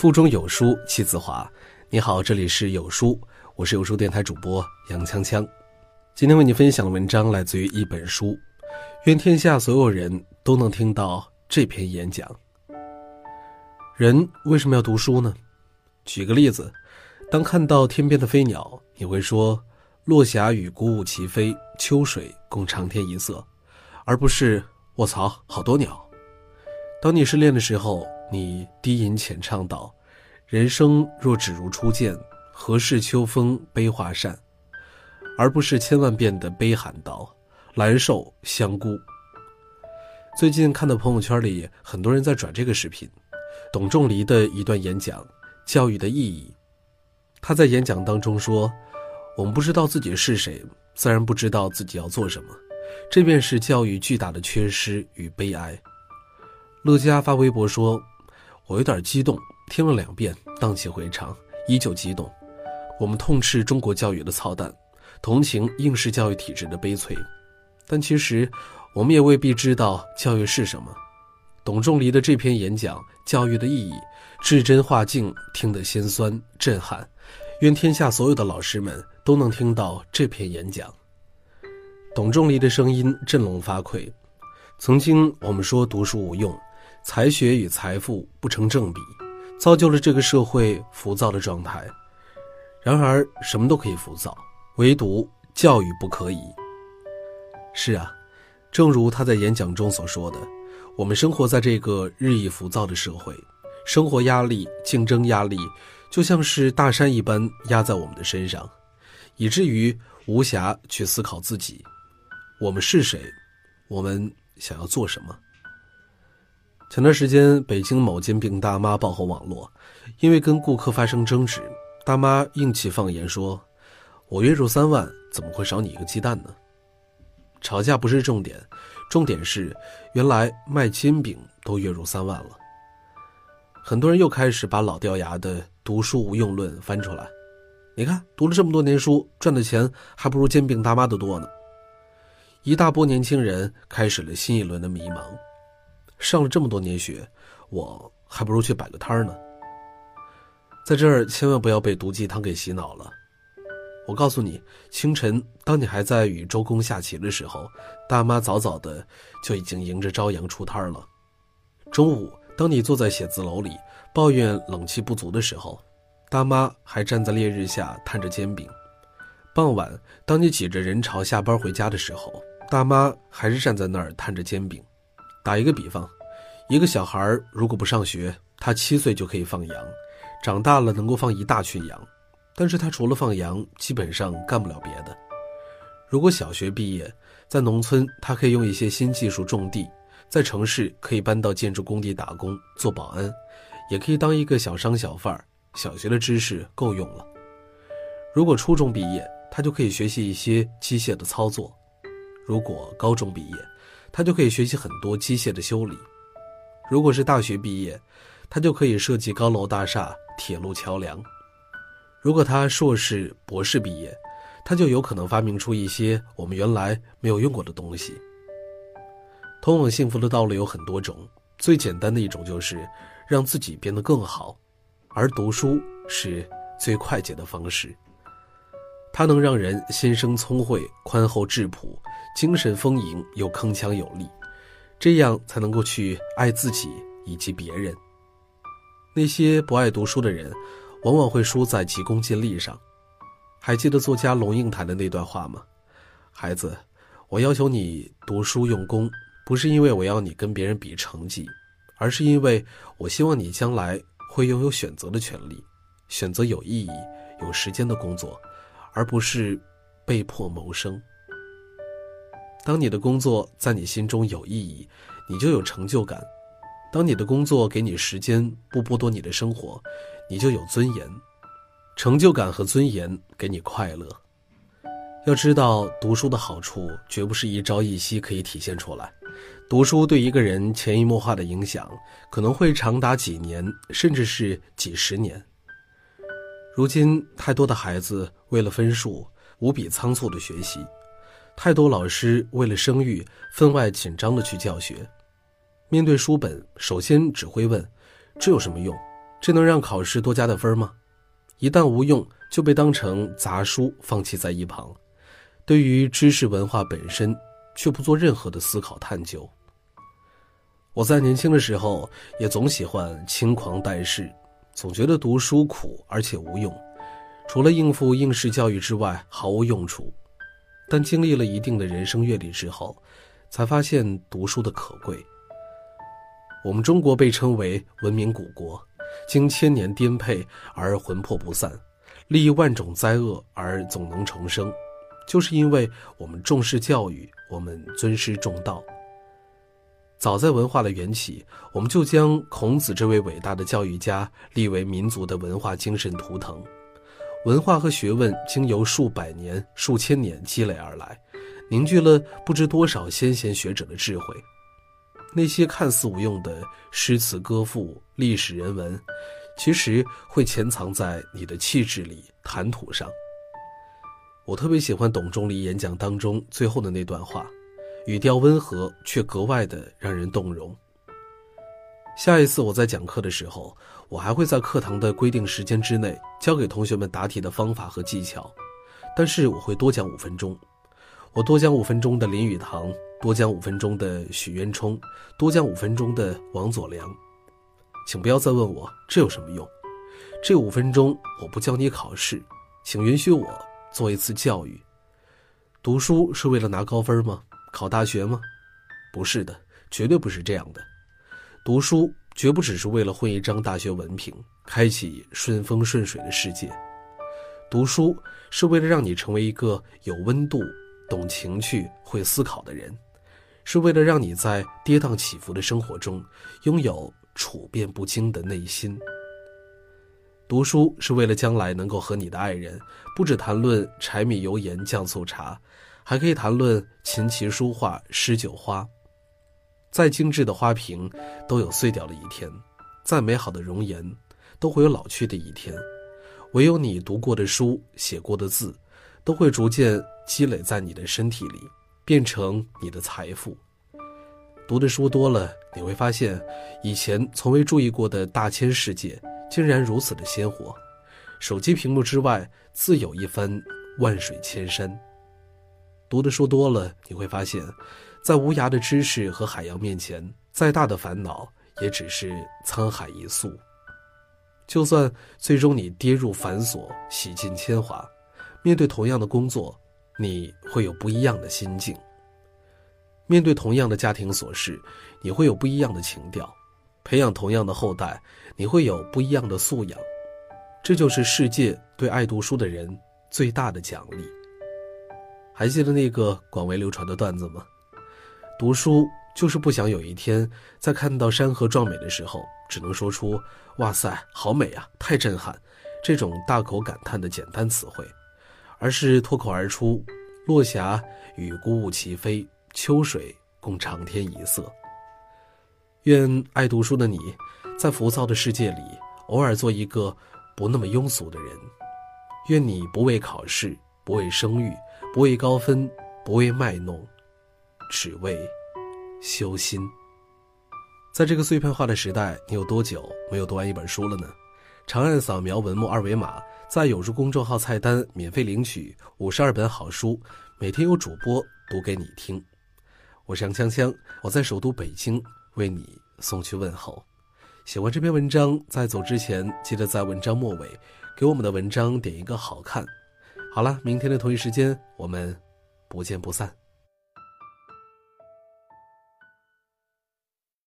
腹中有书气自华。你好，这里是有书，我是有书电台主播杨锵锵。今天为你分享的文章来自于一本书，愿天下所有人都能听到这篇演讲。人为什么要读书呢？举个例子，当看到天边的飞鸟，你会说“落霞与孤鹜齐飞，秋水共长天一色”，而不是“卧槽，好多鸟”。当你失恋的时候，你低吟浅唱道：“人生若只如初见，何事秋风悲画扇？”而不是千万遍的悲喊道：“兰寿，香菇。”最近看到朋友圈里很多人在转这个视频，董仲离的一段演讲《教育的意义》。他在演讲当中说：“我们不知道自己是谁，自然不知道自己要做什么，这便是教育巨大的缺失与悲哀。”乐嘉发微博说：“我有点激动，听了两遍，荡气回肠，依旧激动。我们痛斥中国教育的操蛋，同情应试教育体制的悲催，但其实，我们也未必知道教育是什么。”董仲离的这篇演讲《教育的意义》，至真化境，听得心酸震撼。愿天下所有的老师们都能听到这篇演讲。董仲离的声音振聋发聩。曾经我们说读书无用。才学与财富不成正比，造就了这个社会浮躁的状态。然而，什么都可以浮躁，唯独教育不可以。是啊，正如他在演讲中所说的，我们生活在这个日益浮躁的社会，生活压力、竞争压力就像是大山一般压在我们的身上，以至于无暇去思考自己：我们是谁？我们想要做什么？前段时间，北京某煎饼大妈爆红网络，因为跟顾客发生争执，大妈硬气放言说：“我月入三万，怎么会少你一个鸡蛋呢？”吵架不是重点，重点是原来卖煎饼都月入三万了。很多人又开始把老掉牙的“读书无用论”翻出来，你看，读了这么多年书，赚的钱还不如煎饼大妈的多呢。一大波年轻人开始了新一轮的迷茫。上了这么多年学，我还不如去摆个摊儿呢。在这儿千万不要被毒鸡汤给洗脑了。我告诉你，清晨当你还在与周公下棋的时候，大妈早早的就已经迎着朝阳出摊儿了。中午当你坐在写字楼里抱怨冷气不足的时候，大妈还站在烈日下摊着煎饼。傍晚当你挤着人潮下班回家的时候，大妈还是站在那儿摊着煎饼。打一个比方，一个小孩如果不上学，他七岁就可以放羊，长大了能够放一大群羊，但是他除了放羊，基本上干不了别的。如果小学毕业，在农村他可以用一些新技术种地，在城市可以搬到建筑工地打工做保安，也可以当一个小商小贩儿。小学的知识够用了。如果初中毕业，他就可以学习一些机械的操作；如果高中毕业，他就可以学习很多机械的修理。如果是大学毕业，他就可以设计高楼大厦、铁路桥梁。如果他硕士、博士毕业，他就有可能发明出一些我们原来没有用过的东西。通往幸福的道路有很多种，最简单的一种就是让自己变得更好，而读书是最快捷的方式。它能让人心生聪慧、宽厚质朴。精神丰盈又铿锵有力，这样才能够去爱自己以及别人。那些不爱读书的人，往往会输在急功近利上。还记得作家龙应台的那段话吗？孩子，我要求你读书用功，不是因为我要你跟别人比成绩，而是因为我希望你将来会拥有选择的权利，选择有意义、有时间的工作，而不是被迫谋生。当你的工作在你心中有意义，你就有成就感；当你的工作给你时间，不剥夺你的生活，你就有尊严。成就感和尊严给你快乐。要知道，读书的好处绝不是一朝一夕可以体现出来。读书对一个人潜移默化的影响，可能会长达几年，甚至是几十年。如今，太多的孩子为了分数，无比仓促的学习。太多老师为了声誉分外紧张的去教学，面对书本，首先只会问：这有什么用？这能让考试多加的分吗？一旦无用，就被当成杂书放弃在一旁。对于知识文化本身，却不做任何的思考探究。我在年轻的时候也总喜欢轻狂待世，总觉得读书苦而且无用，除了应付应试教育之外毫无用处。但经历了一定的人生阅历之后，才发现读书的可贵。我们中国被称为文明古国，经千年颠沛而魂魄不散，历万种灾厄而总能重生，就是因为我们重视教育，我们尊师重道。早在文化的缘起，我们就将孔子这位伟大的教育家立为民族的文化精神图腾。文化和学问经由数百年、数千年积累而来，凝聚了不知多少先贤学者的智慧。那些看似无用的诗词歌赋、历史人文，其实会潜藏在你的气质里、谈吐上。我特别喜欢董仲离演讲当中最后的那段话。语调温和，却格外的让人动容。下一次我在讲课的时候，我还会在课堂的规定时间之内教给同学们答题的方法和技巧，但是我会多讲五分钟。我多讲五分钟的林语堂，多讲五分钟的许渊冲，多讲五分钟的王佐良。请不要再问我这有什么用。这五分钟我不教你考试，请允许我做一次教育。读书是为了拿高分吗？考大学吗？不是的，绝对不是这样的。读书绝不只是为了混一张大学文凭，开启顺风顺水的世界。读书是为了让你成为一个有温度、懂情趣、会思考的人，是为了让你在跌宕起伏的生活中拥有处变不惊的内心。读书是为了将来能够和你的爱人，不只谈论柴米油盐酱醋茶。还可以谈论琴棋书画诗酒花，再精致的花瓶都有碎掉的一天，再美好的容颜都会有老去的一天，唯有你读过的书、写过的字，都会逐渐积累在你的身体里，变成你的财富。读的书多了，你会发现，以前从未注意过的大千世界，竟然如此的鲜活。手机屏幕之外，自有一番万水千山。读的书多了，你会发现，在无涯的知识和海洋面前，再大的烦恼也只是沧海一粟。就算最终你跌入繁琐，洗尽铅华，面对同样的工作，你会有不一样的心境；面对同样的家庭琐事，你会有不一样的情调；培养同样的后代，你会有不一样的素养。这就是世界对爱读书的人最大的奖励。还记得那个广为流传的段子吗？读书就是不想有一天在看到山河壮美的时候，只能说出“哇塞，好美啊，太震撼”这种大口感叹的简单词汇，而是脱口而出：“落霞与孤鹜齐飞，秋水共长天一色。”愿爱读书的你，在浮躁的世界里，偶尔做一个不那么庸俗的人。愿你不为考试，不为声誉。不为高分，不为卖弄，只为修心。在这个碎片化的时代，你有多久没有读完一本书了呢？长按扫描文末二维码，在有书公众号菜单免费领取五十二本好书，每天有主播读给你听。我是杨锵锵，我在首都北京为你送去问候。喜欢这篇文章，在走之前记得在文章末尾给我们的文章点一个好看。好了，明天的同一时间，我们不见不散。